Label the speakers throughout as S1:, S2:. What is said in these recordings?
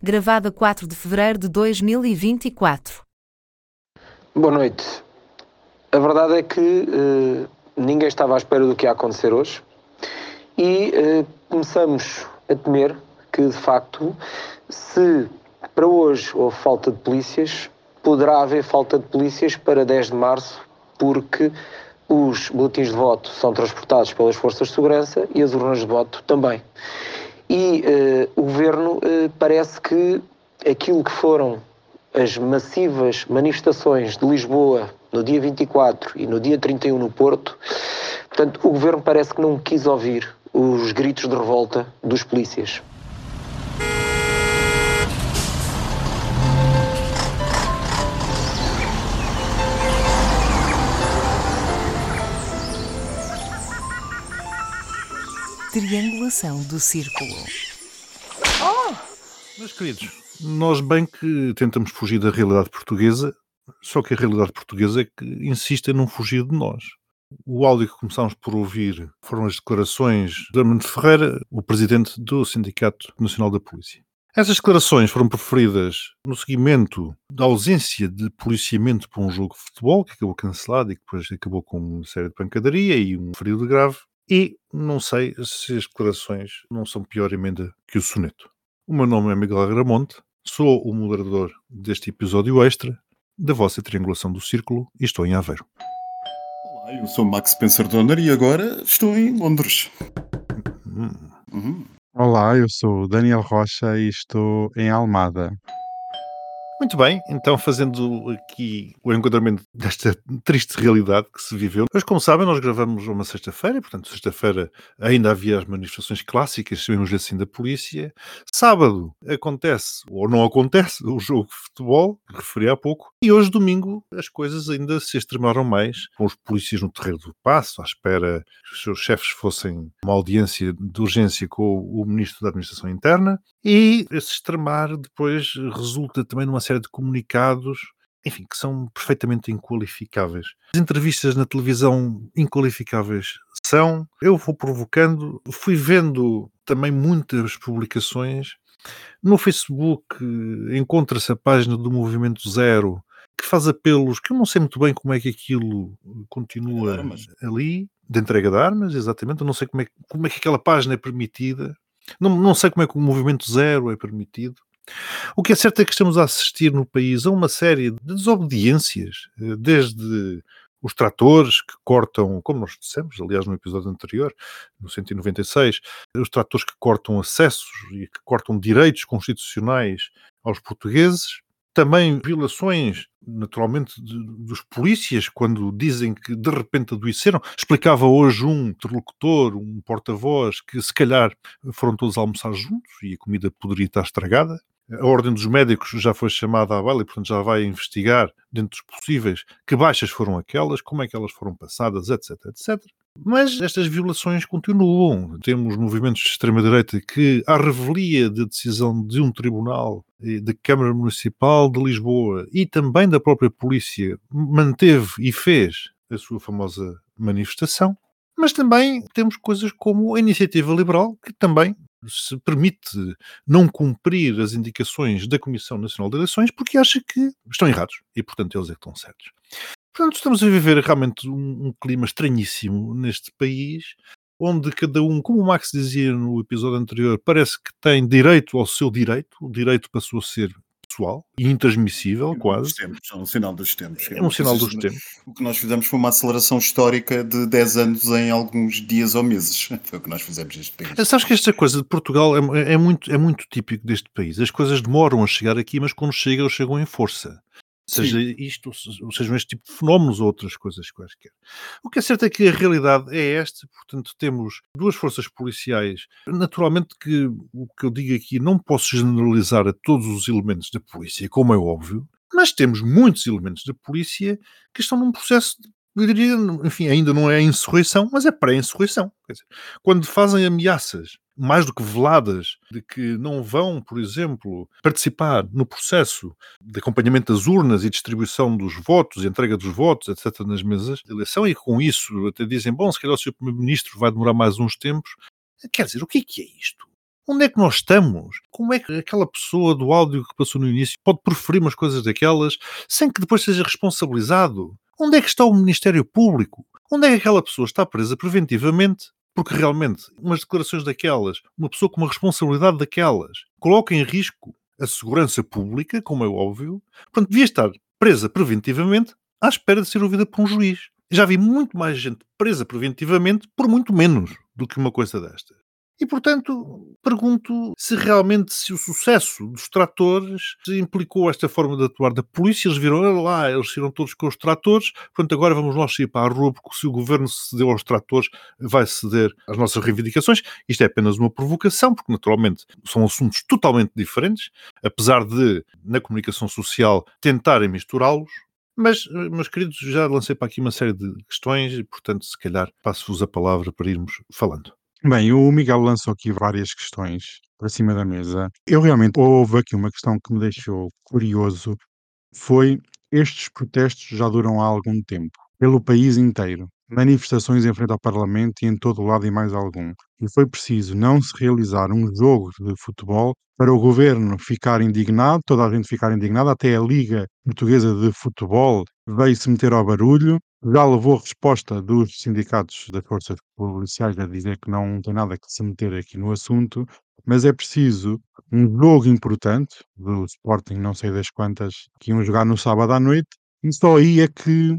S1: gravada 4 de fevereiro de 2024.
S2: Boa noite. A verdade é que uh, ninguém estava à espera do que ia acontecer hoje e uh, começamos a temer que, de facto, se para hoje houve falta de polícias, poderá haver falta de polícias para 10 de março, porque os boletins de voto são transportados pelas forças de segurança e as urnas de voto também. E uh, o governo uh, parece que aquilo que foram as massivas manifestações de Lisboa no dia 24 e no dia 31 no Porto, portanto, o governo parece que não quis ouvir os gritos de revolta dos polícias.
S1: Triangulação do círculo.
S3: Oh! Meus queridos, nós bem que tentamos fugir da realidade portuguesa, só que a realidade portuguesa é que insiste em não fugir de nós. O áudio que começámos por ouvir foram as declarações de Armando Ferreira, o presidente do Sindicato Nacional da Polícia. Essas declarações foram preferidas no seguimento da ausência de policiamento para um jogo de futebol, que acabou cancelado e que depois acabou com uma série de pancadaria e um ferido grave, e não sei se as declarações não são pior emenda que o soneto. O meu nome é Miguel Agramonte, sou o moderador deste episódio extra da vossa triangulação do círculo e estou em Aveiro.
S4: Olá, eu sou Max Spencer Donner e agora estou em Londres.
S5: Hum. Uhum. Olá, eu sou Daniel Rocha e estou em Almada.
S3: Muito bem, então fazendo aqui o enquadramento desta triste realidade que se viveu. Mas como sabem, nós gravamos uma sexta-feira, portanto, sexta-feira ainda havia as manifestações clássicas, chamemos assim, da polícia. Sábado acontece, ou não acontece, o jogo de futebol, que referi há pouco. E hoje, domingo, as coisas ainda se extremaram mais, com os polícias no terreiro do passo, à espera que os seus chefes fossem uma audiência de urgência com o Ministro da Administração Interna. E esse extremar depois resulta também numa série de comunicados, enfim, que são perfeitamente inqualificáveis. As entrevistas na televisão inqualificáveis são. Eu vou provocando, fui vendo também muitas publicações. No Facebook encontra-se a página do Movimento Zero que faz apelos que eu não sei muito bem como é que aquilo continua ali, de entrega de armas, exatamente. Eu não sei como é, como é que aquela página é permitida. Não, não sei como é que o Movimento Zero é permitido. O que é certo é que estamos a assistir no país a uma série de desobediências, eh, desde os tratores que cortam, como nós dissemos, aliás, no episódio anterior, no 196, os tratores que cortam acessos e que cortam direitos constitucionais aos portugueses, também violações, naturalmente, de, dos polícias, quando dizem que de repente adoeceram. Explicava hoje um interlocutor, um porta-voz, que se calhar foram todos almoçar juntos e a comida poderia estar estragada. A Ordem dos Médicos já foi chamada à baila e, portanto, já vai investigar, dentro dos possíveis, que baixas foram aquelas, como é que elas foram passadas, etc, etc. Mas estas violações continuam. Temos movimentos de extrema-direita que, à revelia da decisão de um tribunal da Câmara Municipal de Lisboa e também da própria polícia, manteve e fez a sua famosa manifestação. Mas também temos coisas como a iniciativa liberal, que também se permite não cumprir as indicações da Comissão Nacional de Eleições porque acha que estão errados e, portanto, eles é que estão certos. Portanto, estamos a viver realmente um, um clima estranhíssimo neste país, onde cada um, como o Max dizia no episódio anterior, parece que tem direito ao seu direito, o direito passou a ser pessoal e intransmissível, quase.
S4: Tempos, é um sinal dos tempos.
S3: É um sinal dos tempos.
S4: O que nós fizemos foi uma aceleração histórica de 10 anos em alguns dias ou meses. Foi o que nós fizemos neste país.
S3: Sabes que esta coisa de Portugal é, é, muito, é muito típico deste país. As coisas demoram a chegar aqui, mas quando chegam, chegam em força seja Sim. isto, ou sejam este tipo de fenómenos ou outras coisas quaisquer. O que é certo é que a realidade é esta, portanto, temos duas forças policiais. Naturalmente que o que eu digo aqui não posso generalizar a todos os elementos da polícia, como é óbvio, mas temos muitos elementos da polícia que estão num processo eu diria, enfim, ainda não é insurreição, mas é pré-insurreição. Quando fazem ameaças mais do que veladas de que não vão, por exemplo, participar no processo de acompanhamento das urnas e distribuição dos votos, entrega dos votos, etc., nas mesas de eleição, e com isso até dizem, bom, se calhar o Sr. Primeiro-Ministro vai demorar mais uns tempos. Quer dizer, o que é que é isto? Onde é que nós estamos? Como é que aquela pessoa do áudio que passou no início pode proferir umas coisas daquelas sem que depois seja responsabilizado? Onde é que está o Ministério Público? Onde é que aquela pessoa está presa preventivamente? Porque realmente, umas declarações daquelas, uma pessoa com uma responsabilidade daquelas, coloca em risco a segurança pública, como é óbvio, portanto, devia estar presa preventivamente à espera de ser ouvida por um juiz. Já vi muito mais gente presa preventivamente por muito menos do que uma coisa desta. E, portanto, pergunto se realmente se o sucesso dos tratores implicou esta forma de atuar da polícia. Eles viram lá, eles saíram todos com os tratores, portanto, agora vamos nós sair para a rua, porque se o governo cedeu aos tratores, vai ceder às nossas reivindicações. Isto é apenas uma provocação, porque naturalmente são assuntos totalmente diferentes, apesar de, na comunicação social, tentarem misturá-los. Mas, meus queridos, já lancei para aqui uma série de questões e, portanto, se calhar passo-vos a palavra para irmos falando.
S5: Bem, o Miguel lançou aqui várias questões para cima da mesa. Eu realmente houve aqui uma questão que me deixou curioso, foi estes protestos já duram há algum tempo, pelo país inteiro. Manifestações em frente ao Parlamento e em todo o lado e mais algum. E foi preciso não se realizar um jogo de futebol para o governo ficar indignado, toda a gente ficar indignada, até a Liga Portuguesa de Futebol veio se meter ao barulho já levou resposta dos sindicatos das forças policiais a dizer que não tem nada que se meter aqui no assunto, mas é preciso um jogo importante do Sporting, não sei das quantas, que iam jogar no sábado à noite, e só aí é que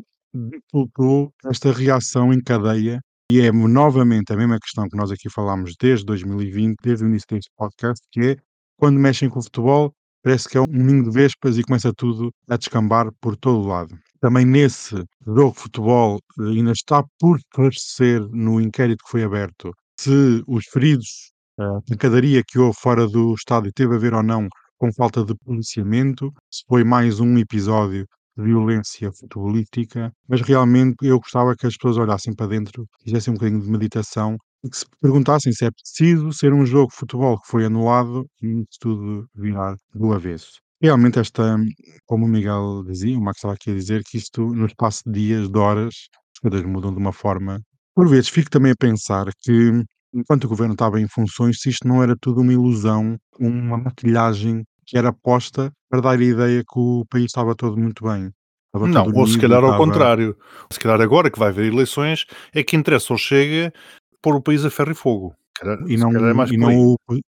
S5: resultou esta reação em cadeia. E é novamente a mesma questão que nós aqui falámos desde 2020, desde o início deste podcast, que é quando mexem com o futebol, parece que é um ninho de vespas e começa tudo a descambar por todo o lado também nesse jogo de futebol eh, ainda está por esclarecer no inquérito que foi aberto se os feridos, a pancadaria que houve fora do estádio teve a ver ou não com falta de policiamento, se foi mais um episódio de violência futebolística, mas realmente eu gostava que as pessoas olhassem para dentro, fizessem um bocadinho de meditação e que se perguntassem se é preciso ser um jogo de futebol que foi anulado e isso tudo virar do avesso. Realmente esta como o Miguel dizia, o Max estava aqui a dizer, que isto no espaço de dias, de horas, as coisas mudam de uma forma por vezes fico também a pensar que, enquanto o governo estava em funções, se isto não era tudo uma ilusão, uma maquilhagem que era posta para dar a ideia que o país estava todo muito bem.
S3: Estava não, ou se calhar ao contrário. Se calhar agora que vai haver eleições é que interessa ou chega pôr o país a ferro e fogo.
S5: Calhar, e, não, é e, não o,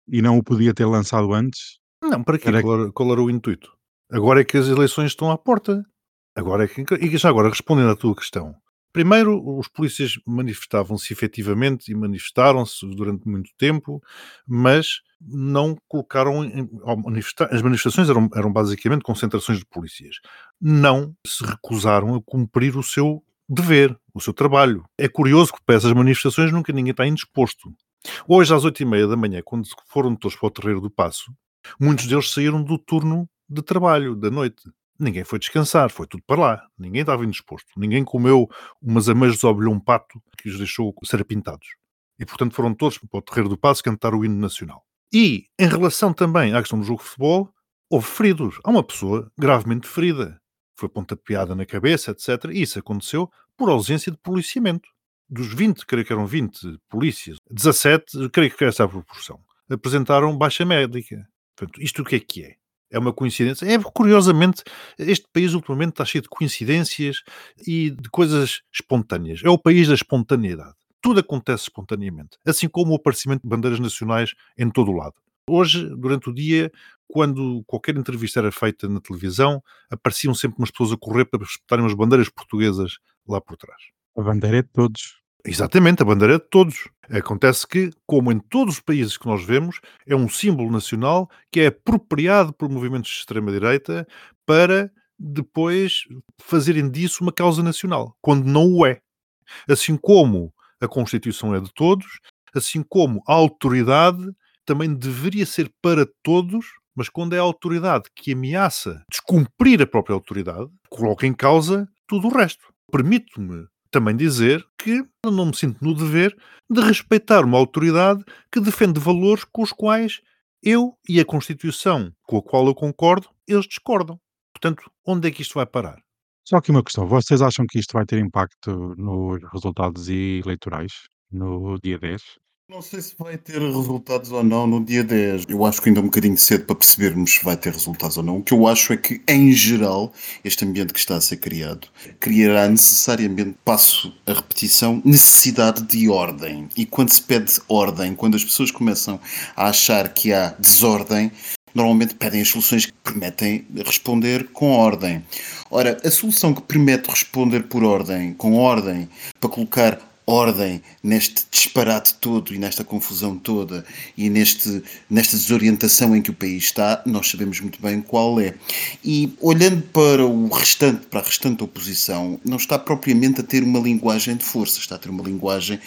S5: e não o podia ter lançado antes
S3: não, para quê? Era... Qual, era, qual era o intuito? Agora é que as eleições estão à porta. Agora é que. E já agora, respondendo à tua questão. Primeiro, os polícias manifestavam-se efetivamente e manifestaram-se durante muito tempo, mas não colocaram. Em, as manifestações eram, eram basicamente concentrações de polícias. Não se recusaram a cumprir o seu dever, o seu trabalho. É curioso que para essas manifestações nunca ninguém está indisposto. Hoje, às oito e meia da manhã, quando foram todos para o Terreiro do Passo, Muitos deles saíram do turno de trabalho, da noite. Ninguém foi descansar, foi tudo para lá. Ninguém estava indisposto. Ninguém comeu umas ameijas ao um pato que os deixou ser pintados. E, portanto, foram todos para o Terreiro do Passo cantar o hino nacional. E, em relação também à questão do jogo de futebol, houve feridos. Há uma pessoa gravemente ferida. Foi pontapeada na cabeça, etc. E isso aconteceu por ausência de policiamento. Dos 20, creio que eram 20 polícias, 17, creio que essa é a proporção, apresentaram baixa médica. Portanto, isto o que é que é? É uma coincidência? É, curiosamente, este país ultimamente está cheio de coincidências e de coisas espontâneas. É o país da espontaneidade. Tudo acontece espontaneamente. Assim como o aparecimento de bandeiras nacionais em todo o lado. Hoje, durante o dia, quando qualquer entrevista era feita na televisão, apareciam sempre umas pessoas a correr para espetarem as bandeiras portuguesas lá por trás.
S5: A bandeira é de todos.
S3: Exatamente, a bandeira é de todos. Acontece que, como em todos os países que nós vemos, é um símbolo nacional que é apropriado por movimentos de extrema-direita para depois fazerem disso uma causa nacional, quando não o é. Assim como a Constituição é de todos, assim como a autoridade também deveria ser para todos, mas quando é a autoridade que ameaça descumprir a própria autoridade, coloca em causa tudo o resto. Permito-me também dizer que não me sinto no dever de respeitar uma autoridade que defende valores com os quais eu e a Constituição com a qual eu concordo, eles discordam. Portanto, onde é que isto vai parar?
S5: Só aqui uma questão. Vocês acham que isto vai ter impacto nos resultados eleitorais no dia 10?
S4: Não sei se vai ter resultados ou não no dia 10. Eu acho que ainda é um bocadinho cedo para percebermos se vai ter resultados ou não. O que eu acho é que, em geral, este ambiente que está a ser criado criará necessariamente, passo a repetição, necessidade de ordem. E quando se pede ordem, quando as pessoas começam a achar que há desordem, normalmente pedem as soluções que permitem responder com ordem. Ora, a solução que permite responder por ordem, com ordem, para colocar ordem neste disparate todo e nesta confusão toda e neste, nesta desorientação em que o país está, nós sabemos muito bem qual é. E olhando para o restante, para a restante oposição, não está propriamente a ter uma linguagem de força, está a ter uma linguagem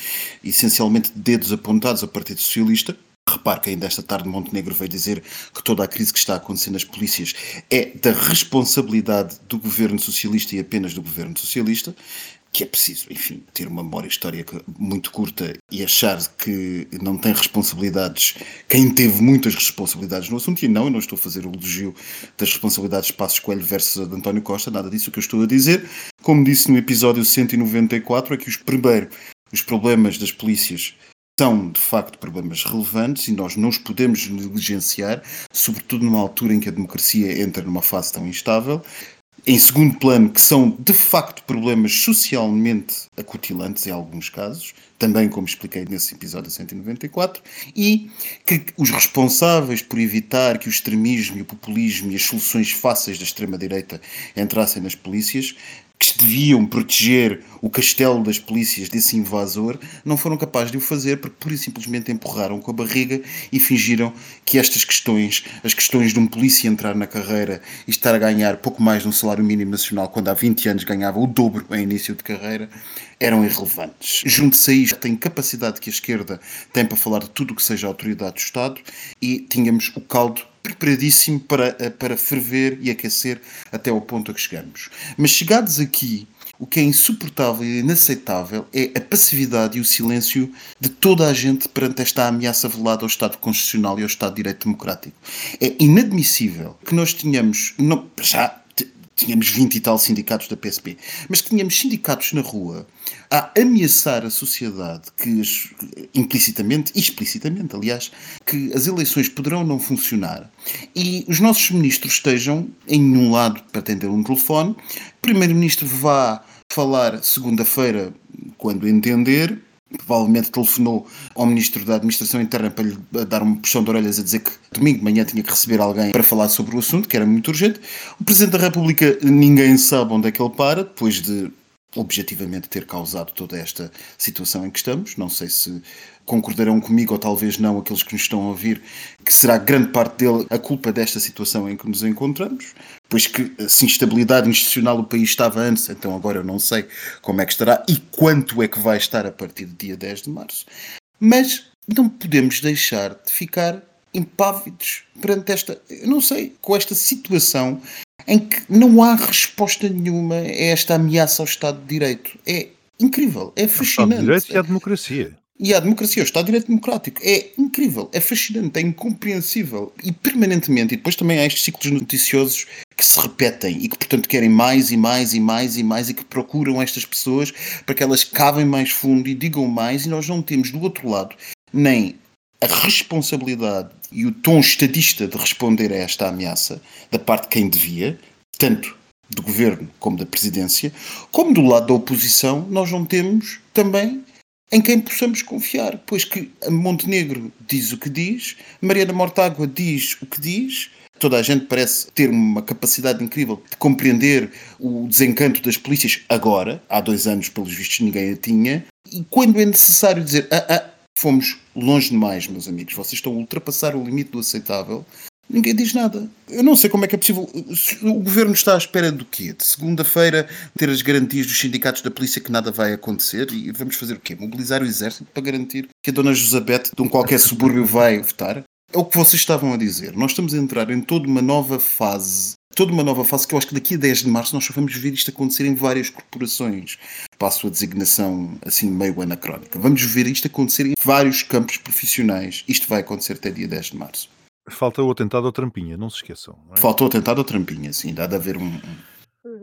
S4: essencialmente de dedos apontados ao Partido Socialista, Repare que ainda esta tarde Montenegro veio dizer que toda a crise que está acontecendo nas polícias é da responsabilidade do governo socialista e apenas do governo socialista que é preciso, enfim, ter uma memória histórica muito curta e achar que não tem responsabilidades quem teve muitas responsabilidades no assunto. E não, eu não estou a fazer o elogio das responsabilidades de Passos Coelho versus António Costa, nada disso. Que eu estou a dizer, como disse no episódio 194, é que os primeiro, os problemas das polícias são de facto problemas relevantes e nós não os podemos negligenciar, sobretudo numa altura em que a democracia entra numa fase tão instável em segundo plano, que são de facto problemas socialmente acutilantes em alguns casos, também como expliquei nesse episódio 194, e que os responsáveis por evitar que o extremismo e o populismo e as soluções fáceis da extrema-direita entrassem nas polícias que deviam proteger o castelo das polícias desse invasor, não foram capazes de o fazer porque pura e simplesmente empurraram com a barriga e fingiram que estas questões, as questões de um polícia entrar na carreira e estar a ganhar pouco mais de um salário mínimo nacional quando há 20 anos ganhava o dobro em início de carreira, eram irrelevantes. Junto-se a isto, tem capacidade que a esquerda tem para falar de tudo o que seja autoridade do Estado e tínhamos o caldo preparadíssimo para, eh, para ferver e aquecer até ao ponto a que chegamos. Mas chegados aqui, o que é insuportável e inaceitável é a passividade e o silêncio de toda a gente perante esta ameaça velada ao Estado Constitucional e ao Estado de Direito Democrático. É inadmissível que nós tenhamos, não, já tínhamos 20 e tal sindicatos da PSP, mas que tínhamos sindicatos na rua a ameaçar a sociedade que implicitamente explicitamente, aliás, que as eleições poderão não funcionar e os nossos ministros estejam em um lado para atender um telefone, o primeiro-ministro vá falar segunda-feira quando entender, provavelmente telefonou ao Ministro da Administração Interna para lhe dar uma puxão de orelhas a dizer que domingo de manhã tinha que receber alguém para falar sobre o assunto, que era muito urgente. O Presidente da República, ninguém sabe onde é que ele para, depois de objetivamente ter causado toda esta situação em que estamos. Não sei se concordarão comigo, ou talvez não, aqueles que nos estão a ouvir, que será grande parte dele a culpa desta situação em que nos encontramos, pois que se instabilidade institucional o país estava antes, então agora eu não sei como é que estará e quanto é que vai estar a partir do dia 10 de março. Mas não podemos deixar de ficar impávidos perante esta, eu não sei, com esta situação em que não há resposta nenhuma a esta ameaça ao Estado de Direito. É incrível, é fascinante.
S3: Estado de Direito e à democracia.
S4: E à democracia, o Estado de Direito Democrático. É incrível, é fascinante, é incompreensível. E permanentemente, e depois também há estes ciclos noticiosos que se repetem e que, portanto, querem mais e mais e mais e mais e que procuram estas pessoas para que elas cavem mais fundo e digam mais. E nós não temos do outro lado nem a responsabilidade e o tom estadista de responder a esta ameaça da parte de quem devia, tanto do governo como da presidência, como do lado da oposição, nós não temos também em quem possamos confiar, pois que Montenegro diz o que diz, Mariana Mortágua diz o que diz, toda a gente parece ter uma capacidade incrível de compreender o desencanto das polícias agora, há dois anos, pelos vistos, ninguém a tinha, e quando é necessário dizer ah, ah, fomos longe demais, meus amigos, vocês estão a ultrapassar o limite do aceitável, Ninguém diz nada. Eu não sei como é que é possível. O governo está à espera do quê? De segunda-feira ter as garantias dos sindicatos da polícia que nada vai acontecer e vamos fazer o quê? Mobilizar o exército para garantir que a dona Josabete de um qualquer subúrbio vai votar? É o que vocês estavam a dizer. Nós estamos a entrar em toda uma nova fase. Toda uma nova fase que eu acho que daqui a 10 de março nós só vamos ver isto acontecer em várias corporações. Passo a designação assim meio anacrónica. Vamos ver isto acontecer em vários campos profissionais. Isto vai acontecer até dia 10 de março.
S3: Falta o atentado ao Trampinha, não se esqueçam. Não é?
S4: Faltou o atentado ao Trampinha, sim, dá de haver um.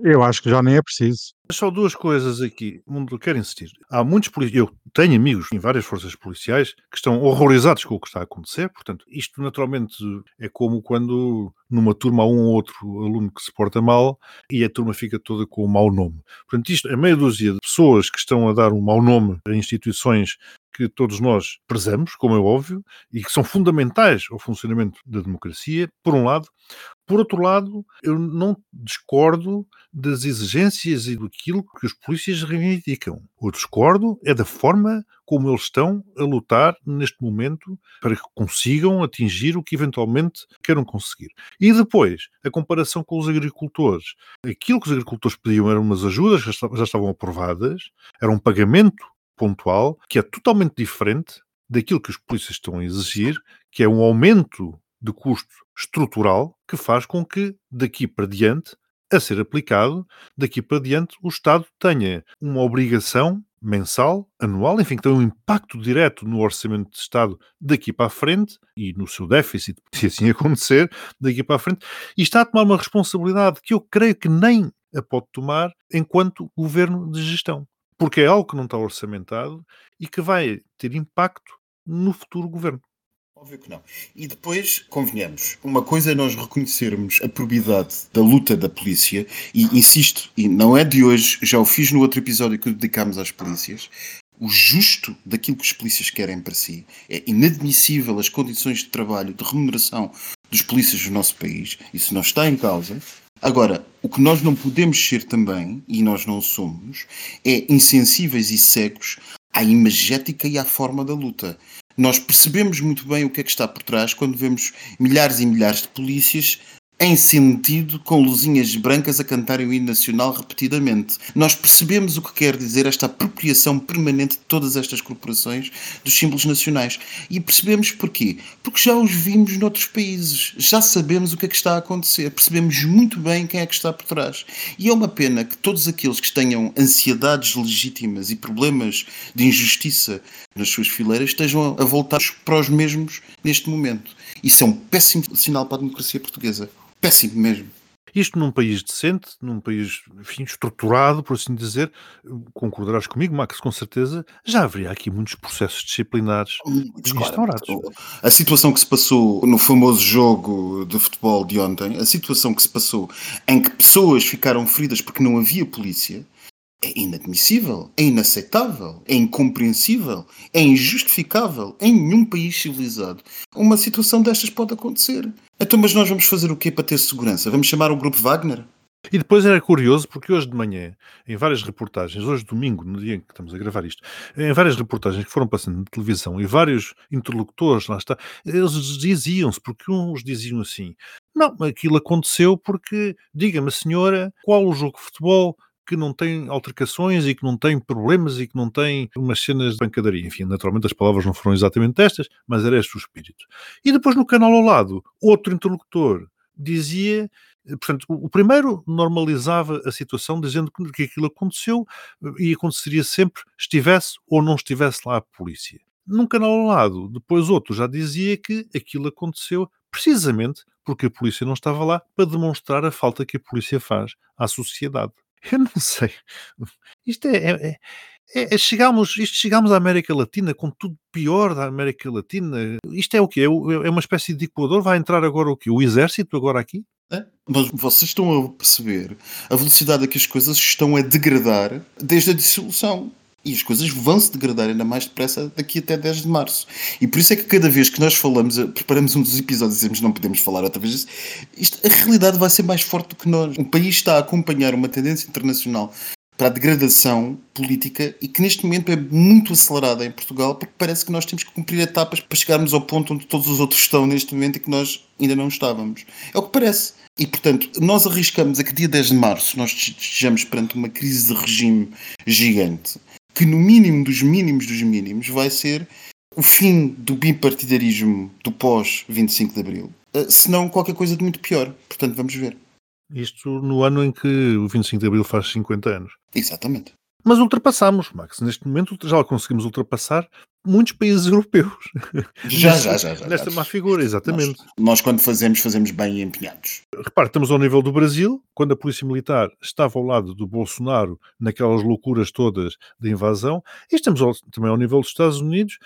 S5: Eu acho que já nem é preciso.
S3: Só duas coisas aqui, mundo quero insistir. Há muitos policiais, eu tenho amigos em várias forças policiais que estão horrorizados com o que está a acontecer, portanto, isto naturalmente é como quando numa turma há um ou outro aluno que se porta mal e a turma fica toda com um mau nome. Portanto, isto é meia dúzia de pessoas que estão a dar um mau nome a instituições que todos nós prezamos, como é óbvio, e que são fundamentais ao funcionamento da democracia, por um lado. Por outro lado, eu não discordo das exigências e daquilo que os polícias reivindicam. O discordo é da forma como eles estão a lutar neste momento para que consigam atingir o que eventualmente queiram conseguir. E depois, a comparação com os agricultores. Aquilo que os agricultores pediam eram umas ajudas que já estavam aprovadas, era um pagamento pontual que é totalmente diferente daquilo que os polícias estão a exigir, que é um aumento de custo estrutural que faz com que daqui para diante, a ser aplicado, daqui para diante o Estado tenha uma obrigação mensal, anual, enfim, que tem um impacto direto no orçamento de Estado daqui para a frente e no seu déficit, se assim acontecer, daqui para a frente, e está a tomar uma responsabilidade que eu creio que nem a pode tomar enquanto governo de gestão porque é algo que não está orçamentado e que vai ter impacto no futuro governo.
S4: Óbvio que não. E depois, convenhamos, uma coisa é nós reconhecermos a probidade da luta da polícia, e insisto, e não é de hoje, já o fiz no outro episódio que dedicámos às polícias, o justo daquilo que os polícias querem para si. É inadmissível as condições de trabalho, de remuneração dos polícias do nosso país. Isso não está em causa. Agora, o que nós não podemos ser também, e nós não somos, é insensíveis e cegos à imagética e à forma da luta. Nós percebemos muito bem o que é que está por trás quando vemos milhares e milhares de polícias em sentido com luzinhas brancas a cantarem o hino nacional repetidamente. Nós percebemos o que quer dizer esta apropriação permanente de todas estas corporações dos símbolos nacionais. E percebemos porquê? Porque já os vimos noutros países, já sabemos o que é que está a acontecer, percebemos muito bem quem é que está por trás. E é uma pena que todos aqueles que tenham ansiedades legítimas e problemas de injustiça nas suas fileiras estejam a voltar para os mesmos neste momento. Isso é um péssimo sinal para a democracia portuguesa. Péssimo mesmo.
S3: Isto num país decente, num país enfim, estruturado, por assim dizer, concordarás comigo, Max, com certeza, já haveria aqui muitos processos disciplinares instaurados.
S4: A situação que se passou no famoso jogo de futebol de ontem, a situação que se passou em que pessoas ficaram feridas porque não havia polícia, é inadmissível, é inaceitável, é incompreensível, é injustificável. Em nenhum país civilizado uma situação destas pode acontecer. Então, mas nós vamos fazer o quê para ter segurança? Vamos chamar o grupo Wagner?
S3: E depois era curioso porque hoje de manhã, em várias reportagens, hoje domingo, no dia em que estamos a gravar isto, em várias reportagens que foram passando na televisão e vários interlocutores, lá está, eles diziam-se, porque uns diziam assim: não, aquilo aconteceu porque, diga-me, senhora, qual o jogo de futebol que não tem altercações e que não tem problemas e que não tem umas cenas de pancadaria. Enfim, naturalmente as palavras não foram exatamente estas, mas era este o espírito. E depois no canal ao lado, outro interlocutor dizia Portanto, o primeiro normalizava a situação dizendo que aquilo aconteceu e aconteceria sempre, estivesse ou não estivesse lá a polícia. Num canal ao lado, depois outro já dizia que aquilo aconteceu precisamente porque a polícia não estava lá para demonstrar a falta que a polícia faz à sociedade. Eu não sei. Isto é, é, é, é chegamos, isto chegamos à América Latina com tudo pior da América Latina. Isto é o quê? É, é uma espécie de Equador? Vai entrar agora o quê? O exército agora aqui?
S4: É, mas vocês estão a perceber a velocidade a que as coisas estão a degradar desde a dissolução. E as coisas vão se degradar ainda mais depressa daqui até 10 de março. E por isso é que cada vez que nós falamos, eh, preparamos um dos episódios e dizemos não podemos falar outra vez, isto, a realidade vai ser mais forte do que nós. O país está a acompanhar uma tendência internacional para a degradação política e que neste momento é muito acelerada em Portugal porque parece que nós temos que cumprir etapas para chegarmos ao ponto onde todos os outros estão neste momento e que nós ainda não estávamos. É o que parece. E, portanto, nós arriscamos a que dia 10 de março nós estejamos perante uma crise de regime gigante que no mínimo dos mínimos dos mínimos vai ser o fim do bipartidarismo do pós-25 de Abril, eh, se não qualquer coisa de muito pior. Portanto, vamos ver.
S3: Isto no ano em que o 25 de Abril faz 50 anos.
S4: Exatamente.
S3: Mas ultrapassámos, Max. Neste momento já conseguimos ultrapassar muitos países europeus.
S4: Já, já, já. já
S3: Nesta
S4: já.
S3: má figura, exatamente.
S4: Nós, nós, quando fazemos, fazemos bem empenhados.
S3: Repare, estamos ao nível do Brasil, quando a Polícia Militar estava ao lado do Bolsonaro naquelas loucuras todas de invasão, e estamos ao, também ao nível dos Estados Unidos,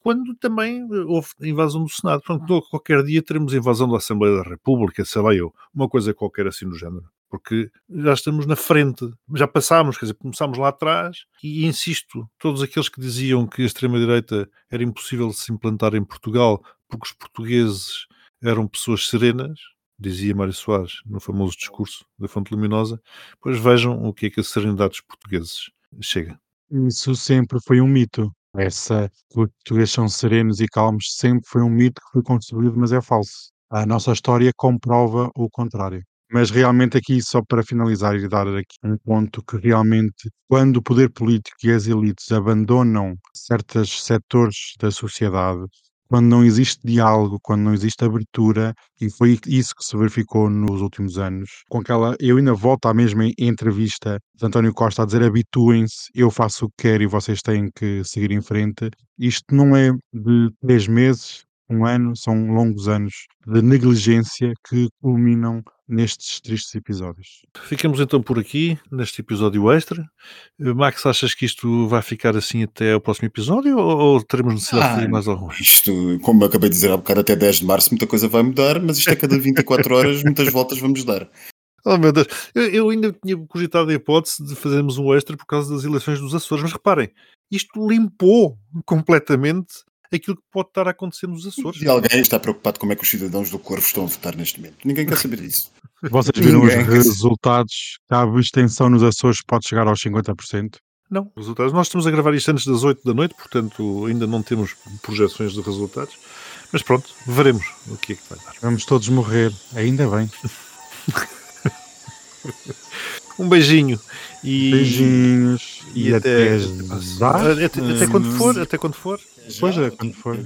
S3: quando também houve invasão do Senado. Portanto, qualquer dia teremos invasão da Assembleia da República, sei lá eu, uma coisa qualquer assim no género. Porque já estamos na frente, já passámos, quer dizer, começámos lá atrás e insisto, todos aqueles que diziam que a extrema-direita era impossível de se implantar em Portugal porque os portugueses eram pessoas serenas, dizia Mário Soares no famoso discurso da Fonte Luminosa, pois vejam o que é que a serenidade dos portugueses chega.
S5: Isso sempre foi um mito. Essa que os portugueses são serenos e calmos sempre foi um mito que foi construído, mas é falso. A nossa história comprova o contrário. Mas realmente aqui, só para finalizar e dar aqui um ponto que realmente, quando o poder político e as elites abandonam certos setores da sociedade, quando não existe diálogo, quando não existe abertura, e foi isso que se verificou nos últimos anos, com aquela, eu ainda volto à mesma entrevista de António Costa a dizer habituem-se, eu faço o que quero e vocês têm que seguir em frente. Isto não é de três meses, um ano, são longos anos de negligência que culminam nestes tristes episódios.
S3: Ficamos então por aqui, neste episódio extra. Max, achas que isto vai ficar assim até o próximo episódio ou, ou teremos necessidade ah, de fazer mais algum?
S4: Isto, como acabei de dizer há bocado, até 10 de março muita coisa vai mudar, mas isto é cada 24 horas, muitas voltas vamos dar.
S3: Oh meu Deus, eu, eu ainda tinha cogitado a hipótese de fazermos um extra por causa das eleições dos Açores, mas reparem, isto limpou completamente aquilo que pode estar a acontecer nos Açores.
S4: E alguém está preocupado como é que os cidadãos do Corvo estão a votar neste momento. Ninguém quer saber disso.
S5: Vocês viram Ninguém os resultados que a abstenção nos Açores pode chegar aos 50%?
S3: Não, resultados. Nós estamos a gravar isto antes das 8 da noite, portanto ainda não temos projeções de resultados. Mas pronto, veremos o que é que vai dar.
S5: Vamos todos morrer, ainda bem.
S3: um beijinho
S5: e beijinhos
S3: e, e até, até, até, até, quando for, até quando for.
S5: Já, pois é, quando for.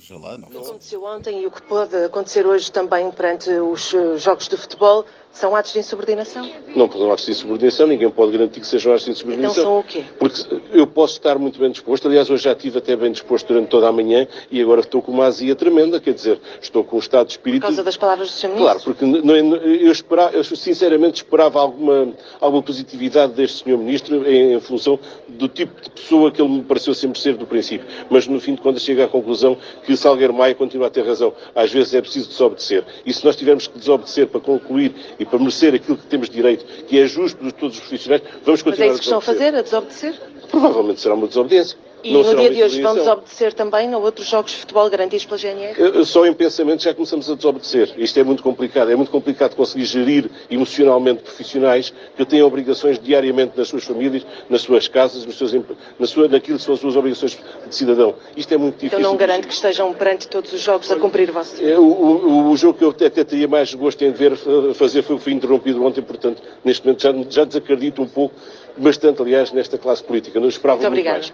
S6: Já lá, não. O que aconteceu ontem e o que pode acontecer hoje também perante os eh, jogos de futebol são atos de insubordinação?
S7: Não são atos de insubordinação, ninguém pode garantir que sejam atos de insubordinação.
S6: Então são o quê?
S7: Porque eu posso estar muito bem disposto, aliás, hoje já estive até bem disposto durante toda a manhã e agora estou com uma azia tremenda, quer dizer, estou com um estado de espírito...
S6: Por causa das palavras do Sr.
S7: Ministro? Claro, porque não, eu, esperava, eu sinceramente esperava alguma, alguma positividade deste Sr. Ministro em, em, função do tipo de pessoa que ele me pareceu sempre ser do princípio, mas no fim de contas chega à conclusão que Salgueiro Maia continua a ter razão. Às vezes é preciso desobedecer. E se nós tivermos que desobedecer para concluir e para merecer aquilo que temos direito, que é justo de todos os profissionais, vamos continuar
S6: Mas é isso que estão a fazer, a desobedecer?
S7: Provavelmente será uma desobediência.
S6: E não no dia de hoje vamos obedecer também a outros jogos de futebol garantidos pela GNR?
S7: Só em pensamento já começamos a desobedecer. Isto é muito complicado. É muito complicado conseguir gerir emocionalmente profissionais que têm obrigações diariamente nas suas famílias, nas suas casas, nos seus, na sua, naquilo que são as suas obrigações de cidadão. Isto é muito difícil.
S6: Então não garante que estejam perante todos os jogos a cumprir o vosso
S7: é, o, o, o, jogo que eu até, até teria mais gosto em ver fazer foi, foi interrompido ontem, portanto, neste momento já, já desacredito um pouco, bastante, aliás, nesta classe política. Não esperava muito, muito mais.